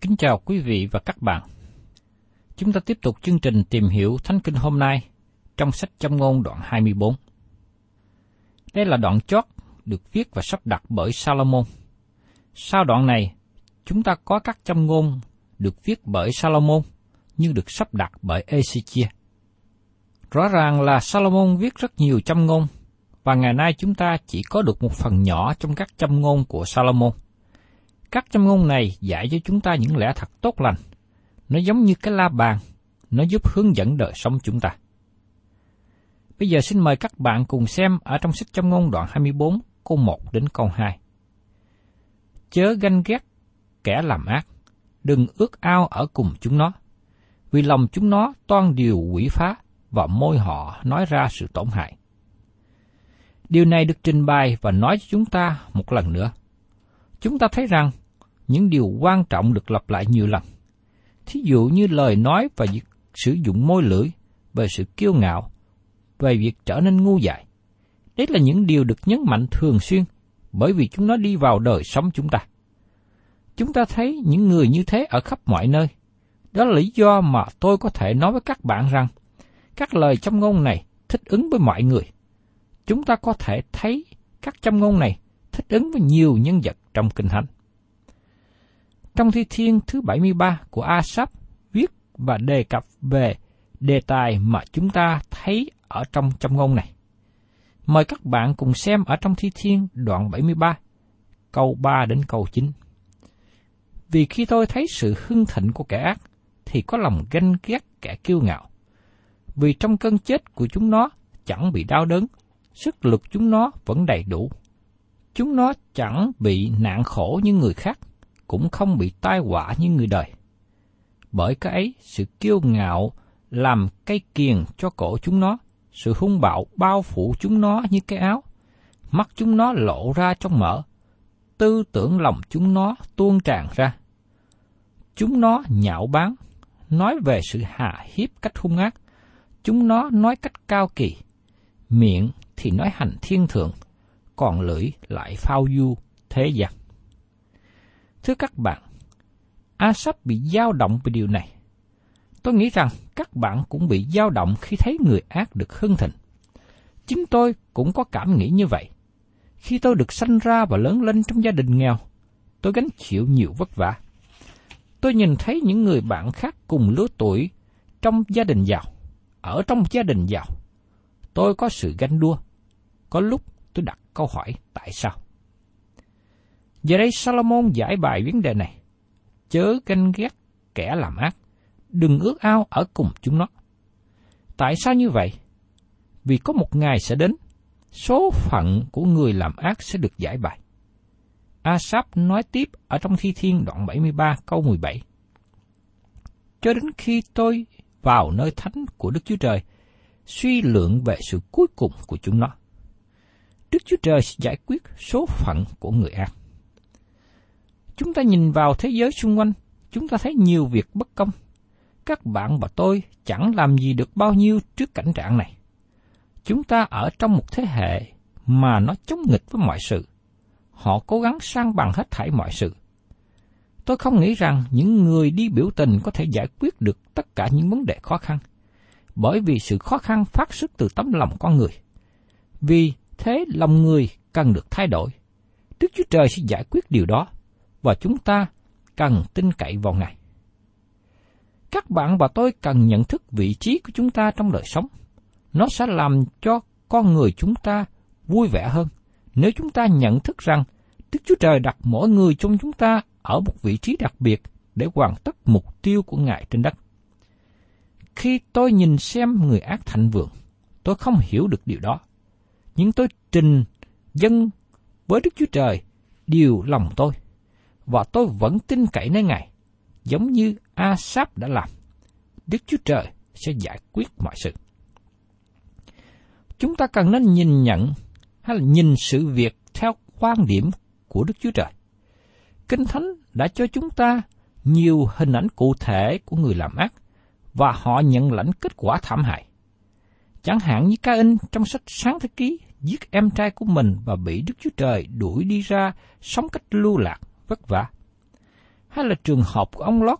Kính chào quý vị và các bạn. Chúng ta tiếp tục chương trình tìm hiểu Thánh Kinh hôm nay trong sách Châm ngôn đoạn 24. Đây là đoạn chót được viết và sắp đặt bởi Salomon. Sau đoạn này, chúng ta có các châm ngôn được viết bởi Salomon nhưng được sắp đặt bởi Ezechia. Rõ ràng là Salomon viết rất nhiều châm ngôn và ngày nay chúng ta chỉ có được một phần nhỏ trong các châm ngôn của Salomon. Các châm ngôn này dạy cho chúng ta những lẽ thật tốt lành. Nó giống như cái la bàn, nó giúp hướng dẫn đời sống chúng ta. Bây giờ xin mời các bạn cùng xem ở trong sách châm ngôn đoạn 24, câu 1 đến câu 2. Chớ ganh ghét kẻ làm ác, đừng ước ao ở cùng chúng nó, vì lòng chúng nó toan điều quỷ phá và môi họ nói ra sự tổn hại. Điều này được trình bày và nói cho chúng ta một lần nữa. Chúng ta thấy rằng những điều quan trọng được lặp lại nhiều lần. Thí dụ như lời nói và việc sử dụng môi lưỡi về sự kiêu ngạo, về việc trở nên ngu dại. Đấy là những điều được nhấn mạnh thường xuyên bởi vì chúng nó đi vào đời sống chúng ta. Chúng ta thấy những người như thế ở khắp mọi nơi. Đó là lý do mà tôi có thể nói với các bạn rằng các lời trong ngôn này thích ứng với mọi người. Chúng ta có thể thấy các châm ngôn này thích ứng với nhiều nhân vật trong Kinh Thánh. Trong thi thiên thứ 73 của Asap viết và đề cập về đề tài mà chúng ta thấy ở trong trong ngôn này. Mời các bạn cùng xem ở trong thi thiên đoạn 73, câu 3 đến câu 9. Vì khi tôi thấy sự hưng thịnh của kẻ ác, thì có lòng ganh ghét kẻ kiêu ngạo. Vì trong cơn chết của chúng nó chẳng bị đau đớn, sức lực chúng nó vẫn đầy đủ. Chúng nó chẳng bị nạn khổ như người khác, cũng không bị tai họa như người đời. Bởi cái ấy, sự kiêu ngạo làm cây kiền cho cổ chúng nó, sự hung bạo bao phủ chúng nó như cái áo, mắt chúng nó lộ ra trong mỡ, tư tưởng lòng chúng nó tuôn tràn ra. Chúng nó nhạo báng, nói về sự hạ hiếp cách hung ác, chúng nó nói cách cao kỳ, miệng thì nói hành thiên thượng, còn lưỡi lại phao du thế gian. Thưa các bạn, Asap bị dao động về điều này. Tôi nghĩ rằng các bạn cũng bị dao động khi thấy người ác được hưng thịnh. Chính tôi cũng có cảm nghĩ như vậy. Khi tôi được sanh ra và lớn lên trong gia đình nghèo, tôi gánh chịu nhiều vất vả. tôi nhìn thấy những người bạn khác cùng lứa tuổi trong gia đình giàu, ở trong gia đình giàu. Tôi có sự ganh đua. Có lúc tôi đặt câu hỏi tại sao? Giờ đây Salomon giải bài vấn đề này. Chớ ganh ghét kẻ làm ác, đừng ước ao ở cùng chúng nó. Tại sao như vậy? Vì có một ngày sẽ đến, số phận của người làm ác sẽ được giải bài. Asap nói tiếp ở trong Thi Thiên đoạn 73 câu 17. Cho đến khi tôi vào nơi thánh của Đức Chúa Trời, suy lượng về sự cuối cùng của chúng nó. Đức Chúa Trời sẽ giải quyết số phận của người ác. Chúng ta nhìn vào thế giới xung quanh, chúng ta thấy nhiều việc bất công. Các bạn và tôi chẳng làm gì được bao nhiêu trước cảnh trạng này. Chúng ta ở trong một thế hệ mà nó chống nghịch với mọi sự. Họ cố gắng sang bằng hết thảy mọi sự. Tôi không nghĩ rằng những người đi biểu tình có thể giải quyết được tất cả những vấn đề khó khăn, bởi vì sự khó khăn phát xuất từ tấm lòng con người. Vì thế lòng người cần được thay đổi. Đức Chúa Trời sẽ giải quyết điều đó, và chúng ta cần tin cậy vào Ngài. Các bạn và tôi cần nhận thức vị trí của chúng ta trong đời sống. Nó sẽ làm cho con người chúng ta vui vẻ hơn nếu chúng ta nhận thức rằng Đức Chúa Trời đặt mỗi người trong chúng ta ở một vị trí đặc biệt để hoàn tất mục tiêu của Ngài trên đất. Khi tôi nhìn xem người ác thành vượng, tôi không hiểu được điều đó. Nhưng tôi trình dân với Đức Chúa Trời điều lòng tôi, và tôi vẫn tin cậy nơi Ngài, giống như Asap đã làm. Đức Chúa Trời sẽ giải quyết mọi sự. Chúng ta cần nên nhìn nhận hay là nhìn sự việc theo quan điểm của Đức Chúa Trời. Kinh Thánh đã cho chúng ta nhiều hình ảnh cụ thể của người làm ác và họ nhận lãnh kết quả thảm hại. Chẳng hạn như ca in trong sách Sáng Thế Ký giết em trai của mình và bị Đức Chúa Trời đuổi đi ra sống cách lưu lạc, vất vả. Hay là trường hợp của ông Lót,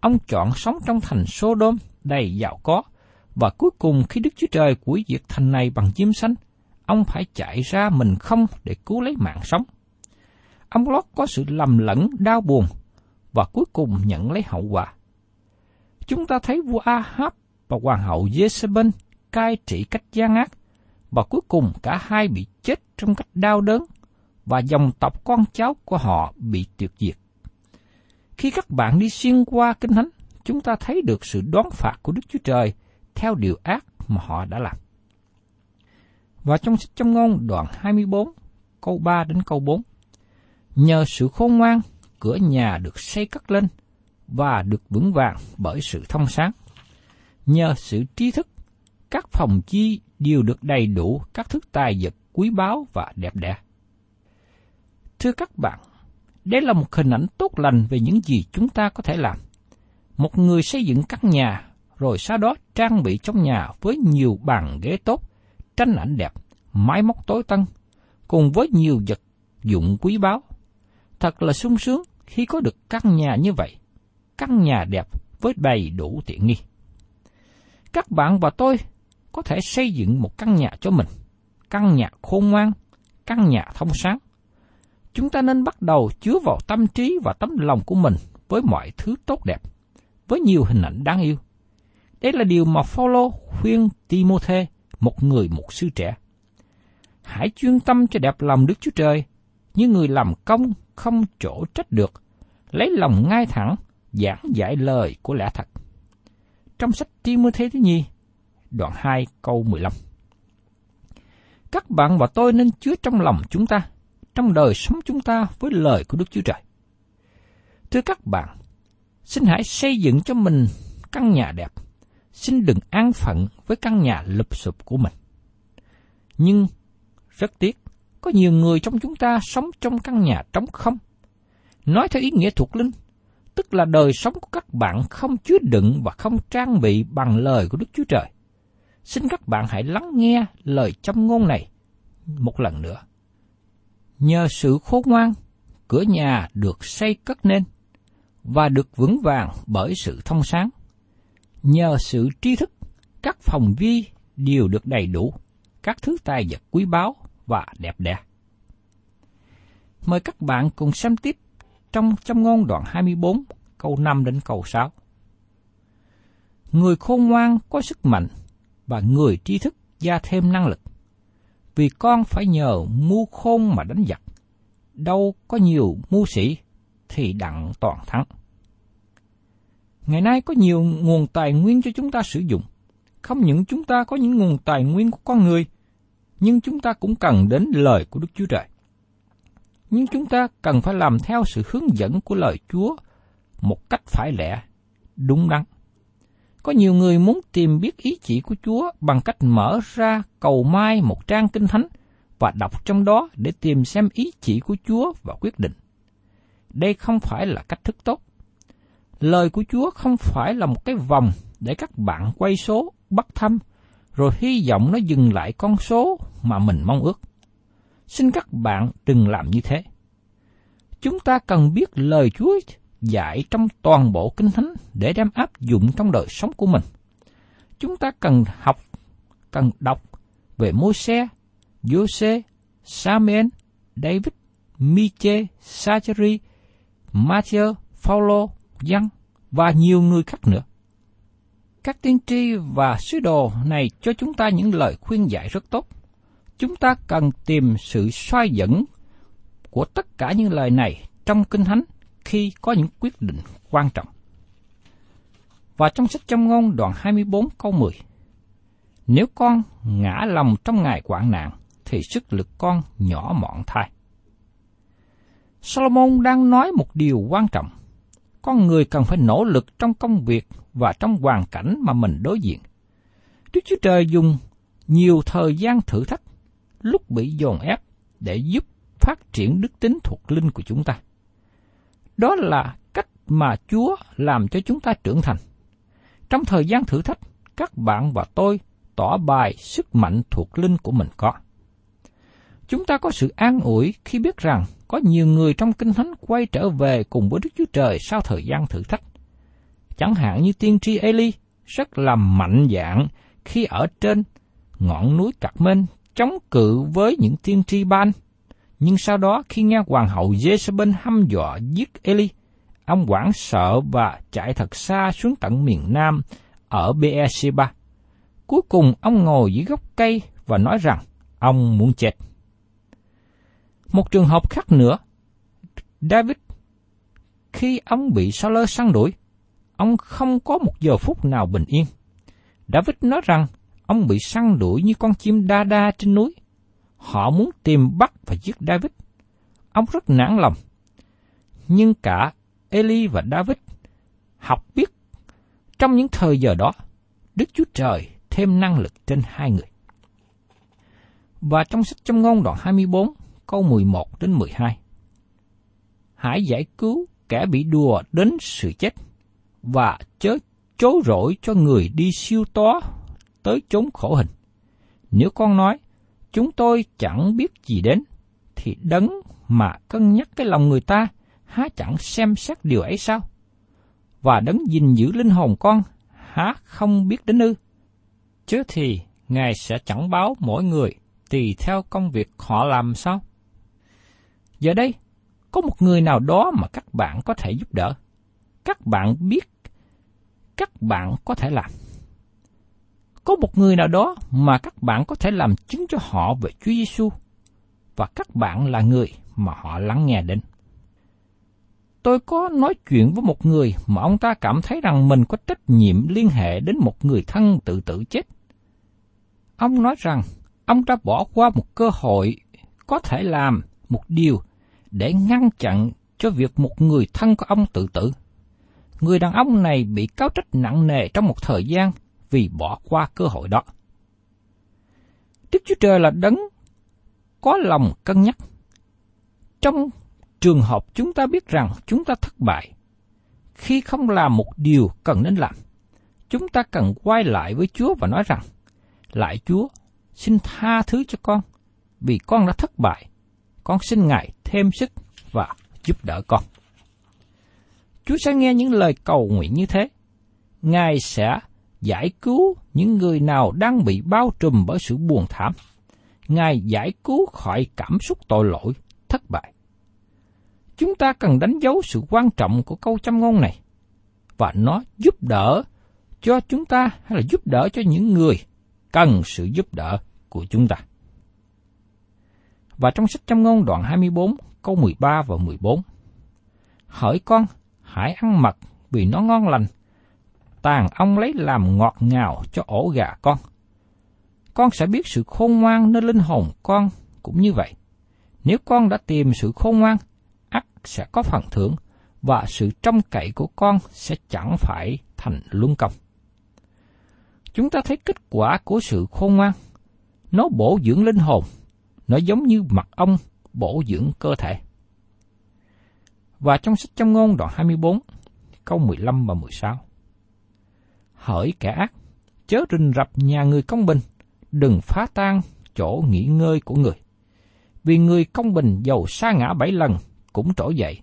ông chọn sống trong thành Sodom đầy giàu có, và cuối cùng khi Đức Chúa Trời quỷ diệt thành này bằng chim xanh, ông phải chạy ra mình không để cứu lấy mạng sống. Ông Lót có sự lầm lẫn, đau buồn, và cuối cùng nhận lấy hậu quả. Chúng ta thấy vua Ahab và hoàng hậu Jezebel cai trị cách gian ác, và cuối cùng cả hai bị chết trong cách đau đớn, và dòng tộc con cháu của họ bị tuyệt diệt. Khi các bạn đi xuyên qua Kinh Thánh, chúng ta thấy được sự đoán phạt của Đức Chúa Trời theo điều ác mà họ đã làm. Và trong sách trong ngôn đoạn 24, câu 3 đến câu 4, Nhờ sự khôn ngoan, cửa nhà được xây cất lên và được vững vàng bởi sự thông sáng. Nhờ sự tri thức, các phòng chi đều được đầy đủ các thức tài vật quý báu và đẹp đẽ. Thưa các bạn, đây là một hình ảnh tốt lành về những gì chúng ta có thể làm. Một người xây dựng căn nhà, rồi sau đó trang bị trong nhà với nhiều bàn ghế tốt, tranh ảnh đẹp, máy móc tối tân, cùng với nhiều vật dụng quý báu. Thật là sung sướng khi có được căn nhà như vậy, căn nhà đẹp với đầy đủ tiện nghi. Các bạn và tôi có thể xây dựng một căn nhà cho mình, căn nhà khôn ngoan, căn nhà thông sáng. Chúng ta nên bắt đầu chứa vào tâm trí và tấm lòng của mình với mọi thứ tốt đẹp, với nhiều hình ảnh đáng yêu. Đây là điều mà Phaolô khuyên Timôthê, một người mục sư trẻ. Hãy chuyên tâm cho đẹp lòng Đức Chúa Trời, như người làm công không chỗ trách được, lấy lòng ngay thẳng, giảng giải lời của lẽ thật. Trong sách Timôthê thứ nhì, đoạn 2 câu 15. Các bạn và tôi nên chứa trong lòng chúng ta, trong đời sống chúng ta với lời của Đức Chúa Trời. Thưa các bạn, xin hãy xây dựng cho mình căn nhà đẹp, xin đừng an phận với căn nhà lụp sụp của mình. Nhưng, rất tiếc, có nhiều người trong chúng ta sống trong căn nhà trống không. Nói theo ý nghĩa thuộc linh, tức là đời sống của các bạn không chứa đựng và không trang bị bằng lời của Đức Chúa Trời. Xin các bạn hãy lắng nghe lời châm ngôn này một lần nữa. Nhờ sự khôn ngoan, cửa nhà được xây cất nên và được vững vàng bởi sự thông sáng. Nhờ sự tri thức, các phòng vi đều được đầy đủ, các thứ tài vật quý báu và đẹp đẽ. Mời các bạn cùng xem tiếp trong trong ngôn đoạn 24 câu 5 đến câu 6. Người khôn ngoan có sức mạnh và người trí thức gia thêm năng lực. Vì con phải nhờ mưu khôn mà đánh giặc. Đâu có nhiều mưu sĩ thì đặng toàn thắng. Ngày nay có nhiều nguồn tài nguyên cho chúng ta sử dụng. Không những chúng ta có những nguồn tài nguyên của con người, nhưng chúng ta cũng cần đến lời của Đức Chúa Trời. Nhưng chúng ta cần phải làm theo sự hướng dẫn của lời Chúa một cách phải lẽ, đúng đắn. Có nhiều người muốn tìm biết ý chỉ của Chúa bằng cách mở ra cầu mai một trang kinh thánh và đọc trong đó để tìm xem ý chỉ của Chúa và quyết định. Đây không phải là cách thức tốt. Lời của Chúa không phải là một cái vòng để các bạn quay số, bắt thăm, rồi hy vọng nó dừng lại con số mà mình mong ước. Xin các bạn đừng làm như thế. Chúng ta cần biết lời Chúa dạy trong toàn bộ Kinh Thánh để đem áp dụng trong đời sống của mình. Chúng ta cần học, cần đọc về Môi-se, Giô-se, Samuel, David, Miche, Sacheri, Matthew, Paulo, Giăng và nhiều người khác nữa. Các tiên tri và sứ đồ này cho chúng ta những lời khuyên dạy rất tốt. Chúng ta cần tìm sự xoay dẫn của tất cả những lời này trong Kinh Thánh khi có những quyết định quan trọng. Và trong sách châm ngôn đoạn 24 câu 10, Nếu con ngã lòng trong ngày quảng nạn, thì sức lực con nhỏ mọn thai. Solomon đang nói một điều quan trọng. Con người cần phải nỗ lực trong công việc và trong hoàn cảnh mà mình đối diện. Đức Chúa Trời dùng nhiều thời gian thử thách, lúc bị dồn ép để giúp phát triển đức tính thuộc linh của chúng ta. Đó là cách mà Chúa làm cho chúng ta trưởng thành. Trong thời gian thử thách, các bạn và tôi tỏ bài sức mạnh thuộc linh của mình có. Chúng ta có sự an ủi khi biết rằng có nhiều người trong Kinh Thánh quay trở về cùng với Đức Chúa Trời sau thời gian thử thách. Chẳng hạn như tiên tri Eli rất là mạnh dạng khi ở trên ngọn núi Cạc Mên chống cự với những tiên tri ban nhưng sau đó khi nghe hoàng hậu Jezebel hăm dọa giết Eli, ông quảng sợ và chạy thật xa xuống tận miền Nam ở Beersheba. Cuối cùng ông ngồi dưới gốc cây và nói rằng ông muốn chết. Một trường hợp khác nữa, David, khi ông bị Saul săn đuổi, ông không có một giờ phút nào bình yên. David nói rằng ông bị săn đuổi như con chim đa đa trên núi. Họ muốn tìm bắt và giết David. Ông rất nản lòng. Nhưng cả Eli và David học biết trong những thời giờ đó, Đức Chúa Trời thêm năng lực trên hai người. Và trong sách trong ngôn đoạn 24, câu 11 đến 12. Hãy giải cứu kẻ bị đùa đến sự chết, và chớ chối rỗi cho người đi siêu tó tới chốn khổ hình. Nếu con nói, chúng tôi chẳng biết gì đến, thì đấng mà cân nhắc cái lòng người ta, há chẳng xem xét điều ấy sao? Và đấng gìn giữ linh hồn con, há không biết đến ư? Chứ thì Ngài sẽ chẳng báo mỗi người tùy theo công việc họ làm sao? Giờ đây, có một người nào đó mà các bạn có thể giúp đỡ. Các bạn biết các bạn có thể làm có một người nào đó mà các bạn có thể làm chứng cho họ về Chúa Giêsu, và các bạn là người mà họ lắng nghe đến. Tôi có nói chuyện với một người mà ông ta cảm thấy rằng mình có trách nhiệm liên hệ đến một người thân tự tử chết. Ông nói rằng, ông đã bỏ qua một cơ hội có thể làm một điều để ngăn chặn cho việc một người thân của ông tự tử. Người đàn ông này bị cáo trách nặng nề trong một thời gian vì bỏ qua cơ hội đó. Đức Chúa Trời là đấng có lòng cân nhắc. Trong trường hợp chúng ta biết rằng chúng ta thất bại, khi không làm một điều cần nên làm, chúng ta cần quay lại với Chúa và nói rằng, lại Chúa, xin tha thứ cho con, vì con đã thất bại, con xin Ngài thêm sức và giúp đỡ con. Chúa sẽ nghe những lời cầu nguyện như thế. Ngài sẽ giải cứu những người nào đang bị bao trùm bởi sự buồn thảm. Ngài giải cứu khỏi cảm xúc tội lỗi, thất bại. Chúng ta cần đánh dấu sự quan trọng của câu châm ngôn này. và nó giúp đỡ cho chúng ta hay là giúp đỡ cho những người cần sự giúp đỡ của chúng ta. Và trong sách châm ngôn đoạn 24 câu 13 và 14 Hỡi con, hãy ăn mật vì nó ngon lành. Tàn ông lấy làm ngọt ngào cho ổ gà con. Con sẽ biết sự khôn ngoan nơi linh hồn con cũng như vậy. Nếu con đã tìm sự khôn ngoan, ắt sẽ có phần thưởng và sự trông cậy của con sẽ chẳng phải thành luân công. Chúng ta thấy kết quả của sự khôn ngoan. Nó bổ dưỡng linh hồn, nó giống như mật ong bổ dưỡng cơ thể. Và trong sách trong ngôn đoạn 24, câu 15 và 16. Hỡi kẻ ác, chớ rình rập nhà người công bình, đừng phá tan chỗ nghỉ ngơi của người. Vì người công bình giàu sa ngã bảy lần cũng trỗi dậy,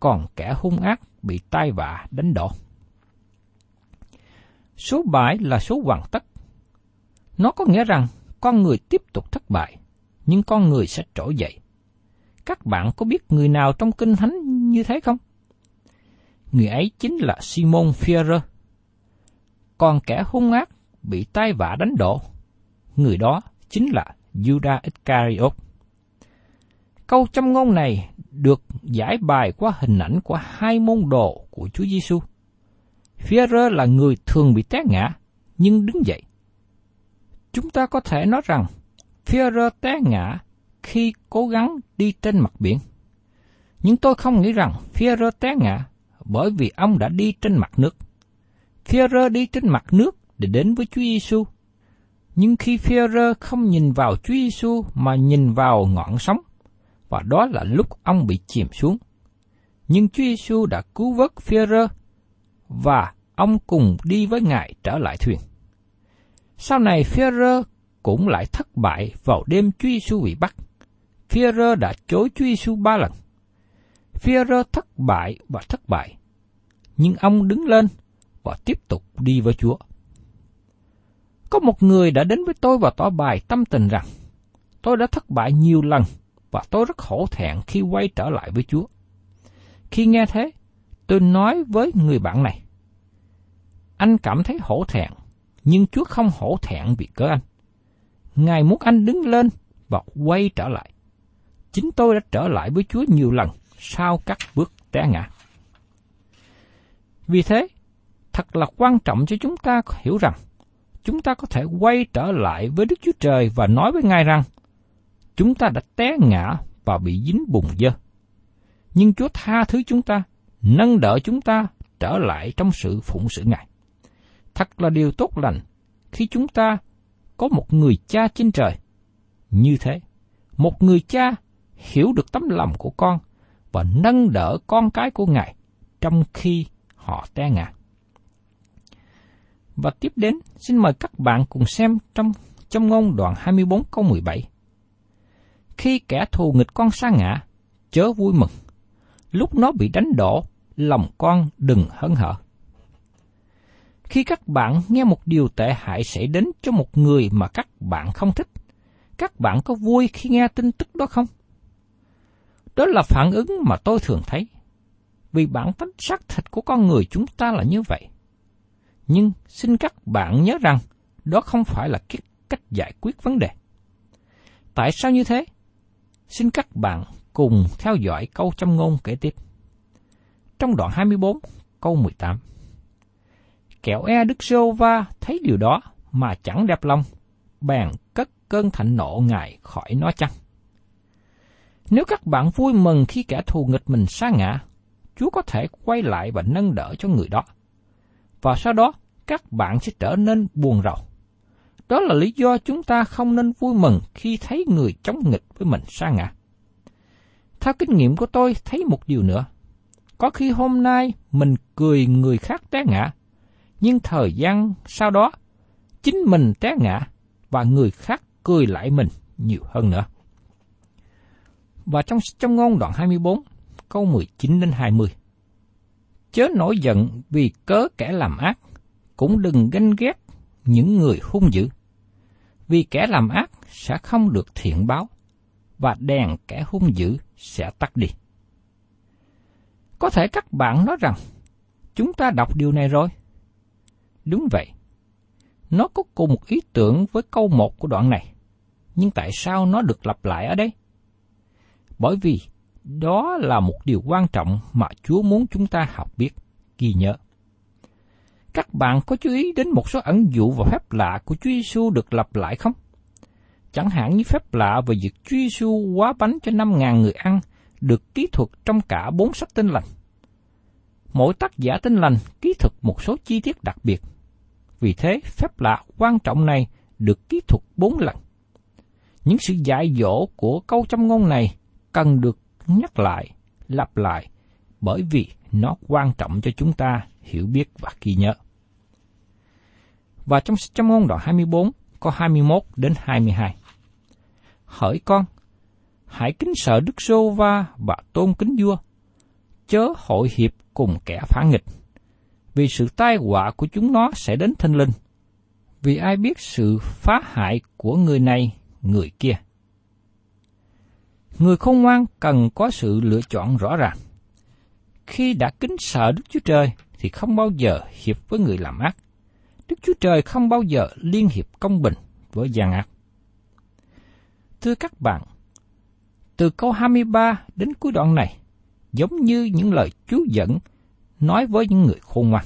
còn kẻ hung ác bị tai vạ đánh đổ. Số bảy là số hoàn tất. Nó có nghĩa rằng con người tiếp tục thất bại, nhưng con người sẽ trỗi dậy. Các bạn có biết người nào trong kinh thánh như thế không? Người ấy chính là Simon Führer. Còn kẻ hung ác bị tai vạ đánh đổ, người đó chính là Judas Iscariot. Câu châm ngôn này được giải bài qua hình ảnh của hai môn đồ của Chúa Giêsu. Führer là người thường bị té ngã, nhưng đứng dậy. Chúng ta có thể nói rằng Führer té ngã khi cố gắng đi trên mặt biển. Nhưng tôi không nghĩ rằng Führer té ngã bởi vì ông đã đi trên mặt nước. Phêrô đi trên mặt nước để đến với Chúa Giêsu. Nhưng khi Phêrô không nhìn vào Chúa Giêsu mà nhìn vào ngọn sóng, và đó là lúc ông bị chìm xuống. Nhưng Chúa Giêsu đã cứu vớt Phêrô và ông cùng đi với Ngài trở lại thuyền. Sau này Phêrô cũng lại thất bại vào đêm Chúa Giêsu bị bắt. Phêrô đã chối Chúa Giêsu ba lần. Phêrô thất bại và thất bại, nhưng ông đứng lên và tiếp tục đi với Chúa. Có một người đã đến với tôi và tỏ bài tâm tình rằng, tôi đã thất bại nhiều lần và tôi rất hổ thẹn khi quay trở lại với Chúa. Khi nghe thế, tôi nói với người bạn này, anh cảm thấy hổ thẹn, nhưng Chúa không hổ thẹn vì cớ anh. Ngài muốn anh đứng lên và quay trở lại. Chính tôi đã trở lại với Chúa nhiều lần sau các bước té ngã. Vì thế, thật là quan trọng cho chúng ta hiểu rằng chúng ta có thể quay trở lại với Đức Chúa Trời và nói với Ngài rằng chúng ta đã té ngã và bị dính bùn dơ. Nhưng Chúa tha thứ chúng ta, nâng đỡ chúng ta trở lại trong sự phụng sự Ngài. Thật là điều tốt lành khi chúng ta có một người cha trên trời. Như thế, một người cha hiểu được tấm lòng của con và nâng đỡ con cái của Ngài trong khi họ té ngã. Và tiếp đến, xin mời các bạn cùng xem trong trong ngôn đoạn 24 câu 17. Khi kẻ thù nghịch con sa ngã, chớ vui mừng. Lúc nó bị đánh đổ, lòng con đừng hân hở. Khi các bạn nghe một điều tệ hại xảy đến cho một người mà các bạn không thích, các bạn có vui khi nghe tin tức đó không? Đó là phản ứng mà tôi thường thấy. Vì bản tính xác thịt của con người chúng ta là như vậy. Nhưng xin các bạn nhớ rằng đó không phải là cách giải quyết vấn đề. Tại sao như thế? Xin các bạn cùng theo dõi câu châm ngôn kể tiếp. Trong đoạn 24, câu 18. Kẻo e Đức Sô Va thấy điều đó mà chẳng đẹp lòng, bèn cất cơn thạnh nộ ngài khỏi nó chăng? Nếu các bạn vui mừng khi kẻ thù nghịch mình sa ngã, Chúa có thể quay lại và nâng đỡ cho người đó. Và sau đó, các bạn sẽ trở nên buồn rầu. Đó là lý do chúng ta không nên vui mừng khi thấy người chống nghịch với mình sa ngã. Theo kinh nghiệm của tôi thấy một điều nữa. Có khi hôm nay mình cười người khác té ngã, nhưng thời gian sau đó, chính mình té ngã và người khác cười lại mình nhiều hơn nữa. Và trong trong ngôn đoạn 24, câu 19 đến 20. Chớ nổi giận vì cớ kẻ làm ác, cũng đừng ganh ghét những người hung dữ. Vì kẻ làm ác sẽ không được thiện báo, và đèn kẻ hung dữ sẽ tắt đi. Có thể các bạn nói rằng, chúng ta đọc điều này rồi. Đúng vậy. Nó có cùng một ý tưởng với câu một của đoạn này. Nhưng tại sao nó được lặp lại ở đây? Bởi vì đó là một điều quan trọng mà Chúa muốn chúng ta học biết, ghi nhớ. Các bạn có chú ý đến một số ẩn dụ và phép lạ của Chúa Giêsu được lặp lại không? Chẳng hạn như phép lạ về việc Chúa Giêsu quá bánh cho năm ngàn người ăn được kỹ thuật trong cả bốn sách tinh lành. Mỗi tác giả tinh lành kỹ thuật một số chi tiết đặc biệt. Vì thế, phép lạ quan trọng này được kỹ thuật bốn lần. Những sự dạy dỗ của câu châm ngôn này cần được nhắc lại, lặp lại, bởi vì nó quan trọng cho chúng ta hiểu biết và ghi nhớ. Và trong châm ngôn đoạn 24 có 21 đến 22. Hỡi con, hãy kính sợ Đức Sô Va và tôn kính vua, chớ hội hiệp cùng kẻ phản nghịch, vì sự tai họa của chúng nó sẽ đến thanh linh, vì ai biết sự phá hại của người này, người kia. Người khôn ngoan cần có sự lựa chọn rõ ràng. Khi đã kính sợ Đức Chúa Trời thì không bao giờ hiệp với người làm ác. Đức Chúa Trời không bao giờ liên hiệp công bình với gian ác. Thưa các bạn, từ câu 23 đến cuối đoạn này, giống như những lời chú dẫn nói với những người khôn ngoan.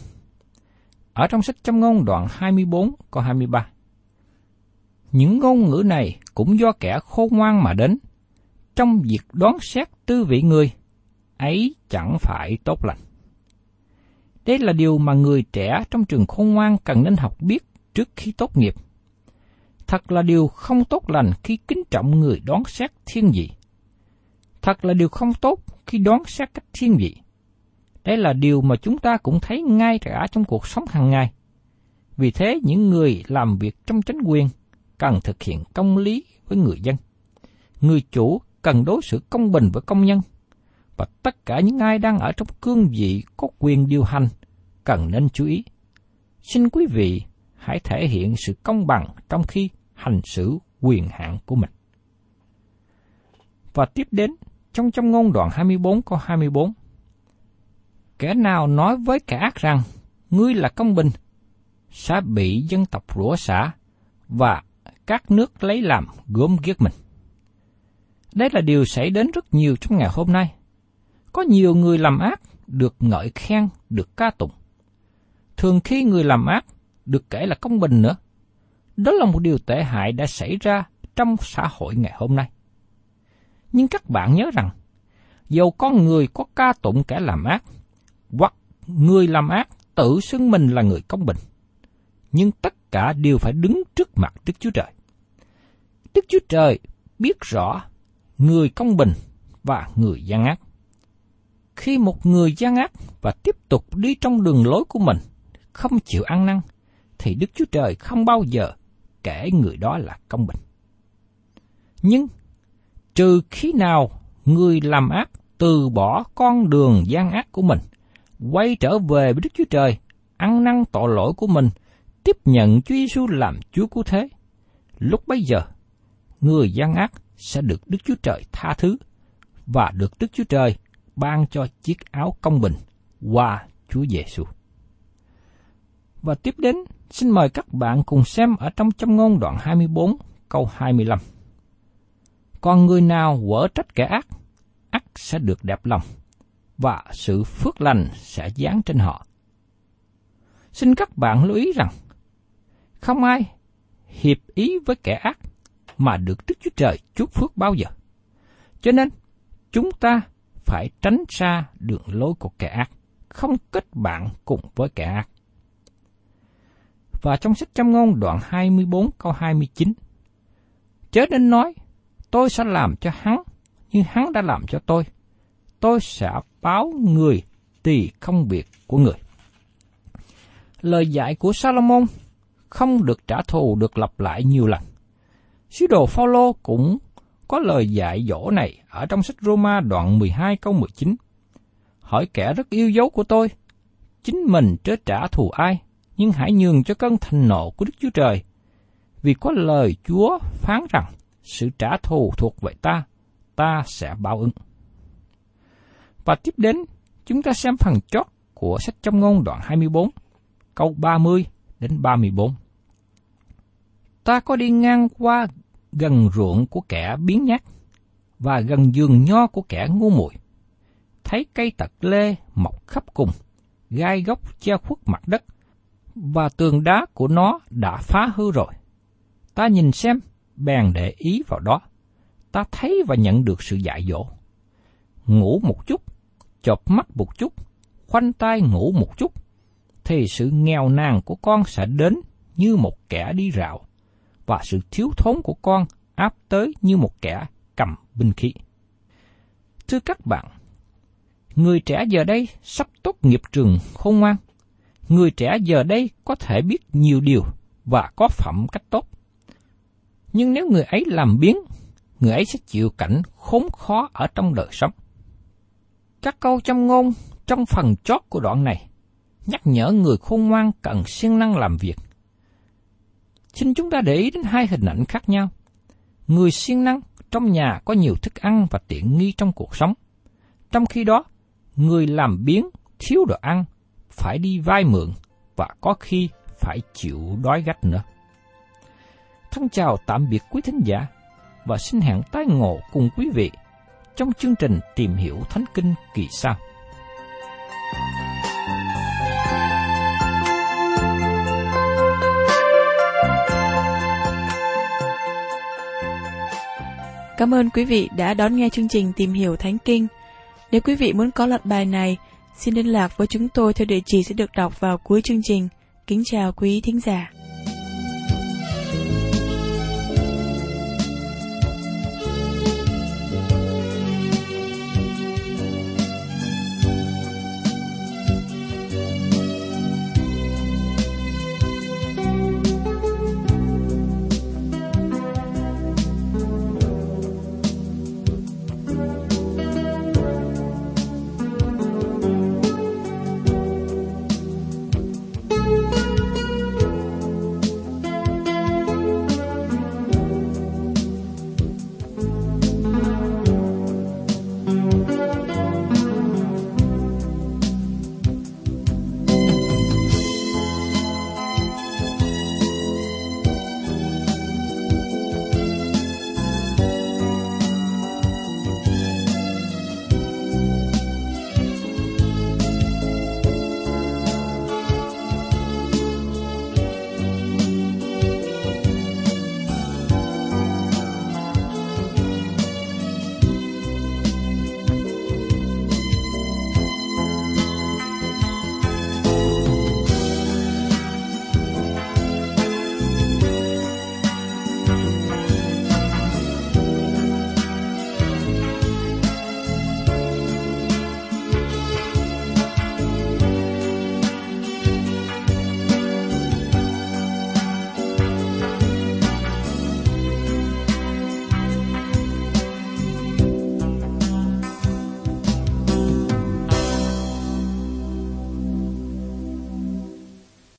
Ở trong sách châm ngôn đoạn 24 câu 23. Những ngôn ngữ này cũng do kẻ khôn ngoan mà đến, trong việc đoán xét tư vị người, ấy chẳng phải tốt lành. Đây là điều mà người trẻ trong trường khôn ngoan cần nên học biết trước khi tốt nghiệp. Thật là điều không tốt lành khi kính trọng người đoán xét thiên vị. Thật là điều không tốt khi đoán xét cách thiên vị. Đây là điều mà chúng ta cũng thấy ngay cả trong cuộc sống hàng ngày. Vì thế, những người làm việc trong chính quyền cần thực hiện công lý với người dân. Người chủ cần đối xử công bình với công nhân. Và tất cả những ai đang ở trong cương vị có quyền điều hành cần nên chú ý. Xin quý vị hãy thể hiện sự công bằng trong khi hành xử quyền hạn của mình. Và tiếp đến, trong trong ngôn đoạn 24 câu 24, Kẻ nào nói với kẻ ác rằng, ngươi là công bình, sẽ bị dân tộc rủa xả và các nước lấy làm gốm ghiếc mình. Đây là điều xảy đến rất nhiều trong ngày hôm nay. Có nhiều người làm ác được ngợi khen, được ca tụng. Thường khi người làm ác được kể là công bình nữa. Đó là một điều tệ hại đã xảy ra trong xã hội ngày hôm nay. Nhưng các bạn nhớ rằng, dầu con người có ca tụng kẻ làm ác, hoặc người làm ác tự xưng mình là người công bình, nhưng tất cả đều phải đứng trước mặt Đức Chúa Trời. Đức Chúa Trời biết rõ người công bình và người gian ác. Khi một người gian ác và tiếp tục đi trong đường lối của mình, không chịu ăn năn, thì Đức Chúa Trời không bao giờ kể người đó là công bình. Nhưng, trừ khi nào người làm ác từ bỏ con đường gian ác của mình, quay trở về với Đức Chúa Trời, ăn năn tội lỗi của mình, tiếp nhận Chúa Giêsu làm Chúa cứu thế, lúc bấy giờ, người gian ác sẽ được Đức Chúa Trời tha thứ và được Đức Chúa Trời ban cho chiếc áo công bình qua Chúa Giêsu. Và tiếp đến, xin mời các bạn cùng xem ở trong châm ngôn đoạn 24 câu 25. Còn người nào quở trách kẻ ác, ác sẽ được đẹp lòng, và sự phước lành sẽ giáng trên họ. Xin các bạn lưu ý rằng, không ai hiệp ý với kẻ ác mà được Đức Chúa Trời chúc phước bao giờ. Cho nên, chúng ta phải tránh xa đường lối của kẻ ác, không kết bạn cùng với kẻ ác. Và trong sách châm ngôn đoạn 24 câu 29, Chớ nên nói, tôi sẽ làm cho hắn, như hắn đã làm cho tôi. Tôi sẽ báo người tùy không việc của người. Lời dạy của Salomon không được trả thù được lặp lại nhiều lần. Sứ đồ Phaolô cũng có lời dạy dỗ này ở trong sách Roma đoạn 12 câu 19. Hỏi kẻ rất yêu dấu của tôi, chính mình trớ trả thù ai, nhưng hãy nhường cho cơn thành nộ của Đức Chúa Trời. Vì có lời Chúa phán rằng, sự trả thù thuộc về ta, ta sẽ báo ứng. Và tiếp đến, chúng ta xem phần chót của sách trong ngôn đoạn 24, câu 30 đến 34. Ta có đi ngang qua gần ruộng của kẻ biến nhát và gần giường nho của kẻ ngu muội. Thấy cây tật lê mọc khắp cùng, gai gốc che khuất mặt đất, và tường đá của nó đã phá hư rồi. Ta nhìn xem, bèn để ý vào đó. Ta thấy và nhận được sự dạy dỗ. Ngủ một chút, chộp mắt một chút, khoanh tay ngủ một chút, thì sự nghèo nàn của con sẽ đến như một kẻ đi rạo, và sự thiếu thốn của con áp tới như một kẻ cầm binh khí. Thưa các bạn, người trẻ giờ đây sắp tốt nghiệp trường khôn ngoan. Người trẻ giờ đây có thể biết nhiều điều và có phẩm cách tốt. Nhưng nếu người ấy làm biến, người ấy sẽ chịu cảnh khốn khó ở trong đời sống. Các câu châm ngôn trong phần chót của đoạn này nhắc nhở người khôn ngoan cần siêng năng làm việc. Xin chúng ta để ý đến hai hình ảnh khác nhau. Người siêng năng trong nhà có nhiều thức ăn và tiện nghi trong cuộc sống. Trong khi đó, người làm biến thiếu đồ ăn, phải đi vay mượn và có khi phải chịu đói gắt nữa. Thân chào tạm biệt quý thính giả và xin hẹn tái ngộ cùng quý vị trong chương trình tìm hiểu Thánh Kinh kỳ sau. Cảm ơn quý vị đã đón nghe chương trình Tìm hiểu Thánh Kinh. Nếu quý vị muốn có loạt bài này, xin liên lạc với chúng tôi theo địa chỉ sẽ được đọc vào cuối chương trình. Kính chào quý thính giả.